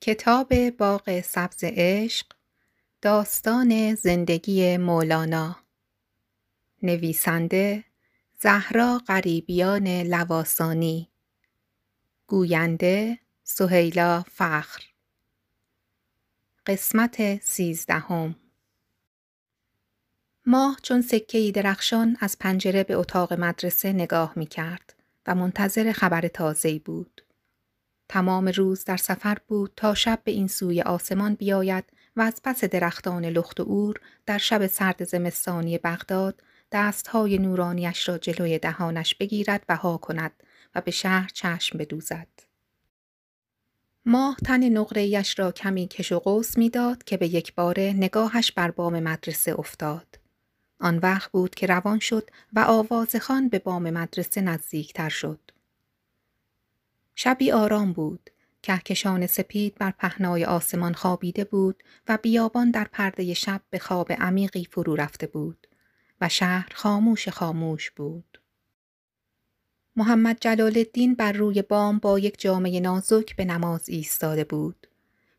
کتاب باغ سبز عشق داستان زندگی مولانا. نویسنده زهرا غریبیان لواسانی. گوینده سهیلا فخر. قسمت سیزدهم. ماه چون سکهای درخشان از پنجره به اتاق مدرسه نگاه می کرد و منتظر خبر تازه‌ای بود. تمام روز در سفر بود تا شب به این سوی آسمان بیاید و از پس درختان لخت و اور در شب سرد زمستانی بغداد دستهای نورانیش را جلوی دهانش بگیرد و ها کند و به شهر چشم بدوزد. ماه تن نقرهیش را کمی کش و قوس می‌داد که به یک باره نگاهش بر بام مدرسه افتاد. آن وقت بود که روان شد و آواز خان به بام مدرسه نزدیکتر شد. شبی آرام بود. کهکشان سپید بر پهنای آسمان خوابیده بود و بیابان در پرده شب به خواب عمیقی فرو رفته بود و شهر خاموش خاموش بود. محمد جلال الدین بر روی بام با یک جامعه نازک به نماز ایستاده بود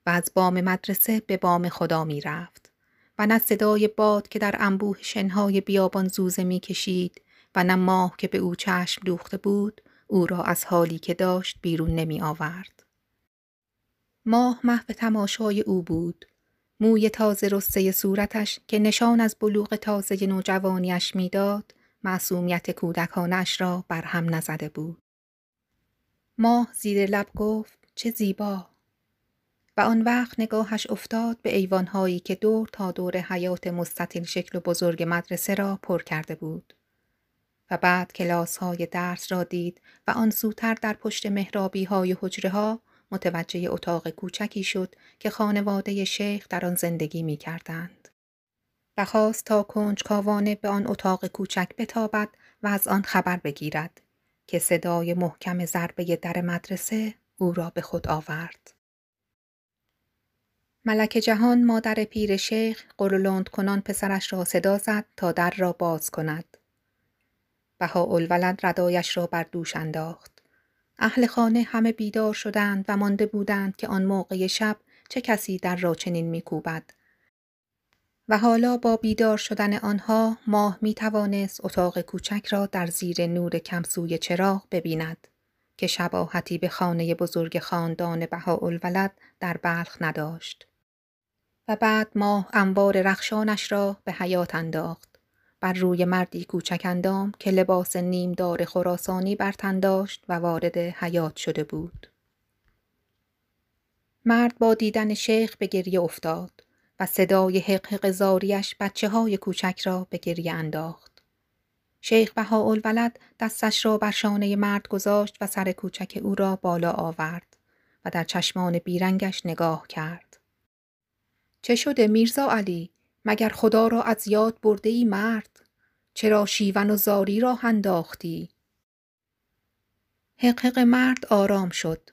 و از بام مدرسه به بام خدا می رفت و نه صدای باد که در انبوه شنهای بیابان زوزه می کشید و نه ماه که به او چشم دوخته بود او را از حالی که داشت بیرون نمی آورد. ماه محو تماشای او بود. موی تازه رسته صورتش که نشان از بلوغ تازه نوجوانیش می‌داد معصومیت کودکانش را برهم نزده بود. ماه زیر لب گفت چه زیبا و آن وقت نگاهش افتاد به ایوانهایی که دور تا دور حیات مستطیل شکل و بزرگ مدرسه را پر کرده بود. و بعد کلاس های درس را دید و آن سوتر در پشت مهرابی های حجره ها متوجه اتاق کوچکی شد که خانواده شیخ در آن زندگی می کردند. و خواست تا کنجکاوانه به آن اتاق کوچک بتابد و از آن خبر بگیرد که صدای محکم ضربه در مدرسه او را به خود آورد. ملک جهان مادر پیر شیخ قرولند کنان پسرش را صدا زد تا در را باز کند. بهاءالولد ردایش را بر دوش انداخت. اهل خانه همه بیدار شدند و مانده بودند که آن موقع شب چه کسی در را چنین میکوبد و حالا با بیدار شدن آنها ماه می توانست اتاق کوچک را در زیر نور کمسوی چراغ ببیند که شباهتی به خانه بزرگ خاندان بهاءالولد در بلخ نداشت. و بعد ماه انبار رخشانش را به حیات انداخت. بر روی مردی کوچک اندام که لباس نیم دار خراسانی بر تن داشت و وارد حیات شده بود. مرد با دیدن شیخ به گریه افتاد و صدای حق زاریش بچه های کوچک را به گریه انداخت. شیخ بهاءالولد دستش را بر شانه مرد گذاشت و سر کوچک او را بالا آورد و در چشمان بیرنگش نگاه کرد. چه شده میرزا علی؟ مگر خدا را از یاد برده ای مرد؟ چرا شیون و زاری را انداختی؟ حقق مرد آرام شد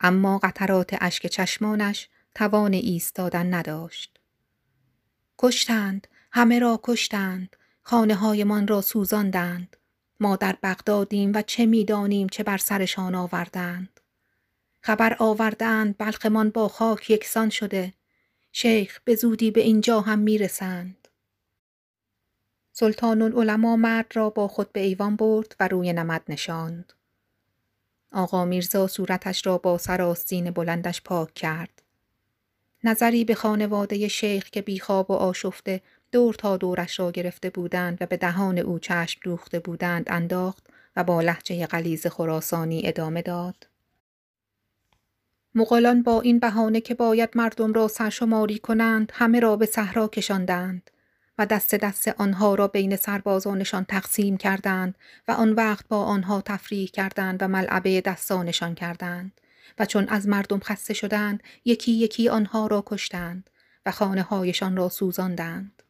اما قطرات اشک چشمانش توان ایستادن نداشت. کشتند همه را کشتند خانه هایمان را سوزاندند ما در بغدادیم و چه می‌دانیم چه بر سرشان آوردند. خبر آوردند بلخمان با خاک یکسان شده شیخ به زودی به اینجا هم می‌رسند. سلطان العلماء مرد را با خود به ایوان برد و روی نمد نشاند. آقا میرزا صورتش را با سراستین بلندش پاک کرد. نظری به خانواده شیخ که بیخواب و آشفته دور تا دورش را گرفته بودند و به دهان او چشم دوخته بودند انداخت و با لحجه غلیز خراسانی ادامه داد. مغولان با این بهانه که باید مردم را سرشماری کنند همه را به صحرا کشاندند و دست دست آنها را بین سربازانشان تقسیم کردند و آن وقت با آنها تفریح کردند و ملعبه دستانشان کردند و چون از مردم خسته شدند یکی یکی آنها را کشتند و خانه هایشان را سوزاندند.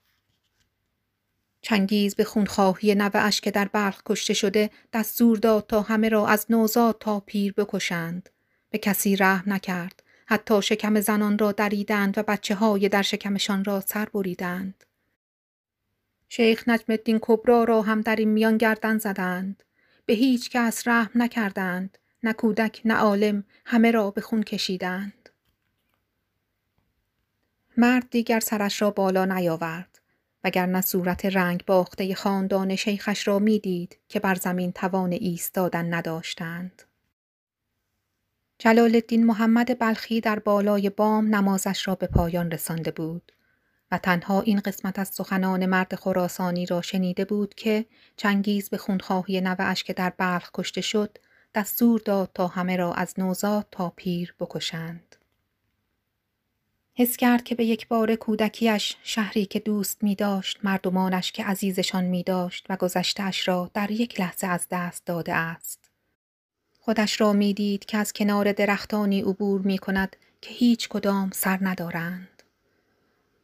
چنگیز به خونخواهی نوه که در بلخ کشته شده دستور داد تا همه را از نوزاد تا پیر بکشند به کسی رحم نکرد حتی شکم زنان را دریدند و بچه های در شکمشان را سر بریدند. شیخ نجم الدین کبرا را هم در این میان گردن زدند. به هیچ کس رحم نکردند. نه کودک نه عالم همه را به خون کشیدند. مرد دیگر سرش را بالا نیاورد وگرنه صورت رنگ باخته خاندان شیخش را می‌دید که بر زمین توان ایستادن نداشتند. جلال الدین محمد بلخی در بالای بام نمازش را به پایان رسانده بود و تنها این قسمت از سخنان مرد خراسانی را شنیده بود که چنگیز به خونخواهی نوهاش که در بلخ کشته شد دستور داد تا همه را از نوزاد تا پیر بکشند. حس کرد که به یک بار کودکیش شهری که دوست می داشت مردمانش که عزیزشان می داشت و گذشتهش را در یک لحظه از دست داده است. خودش را می دید که از کنار درختانی عبور می کند که هیچ کدام سر ندارند.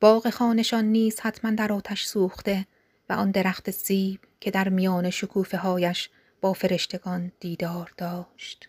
باغ خانشان نیز حتما در آتش سوخته و آن درخت سیب که در میان شکوفه هایش با فرشتگان دیدار داشت.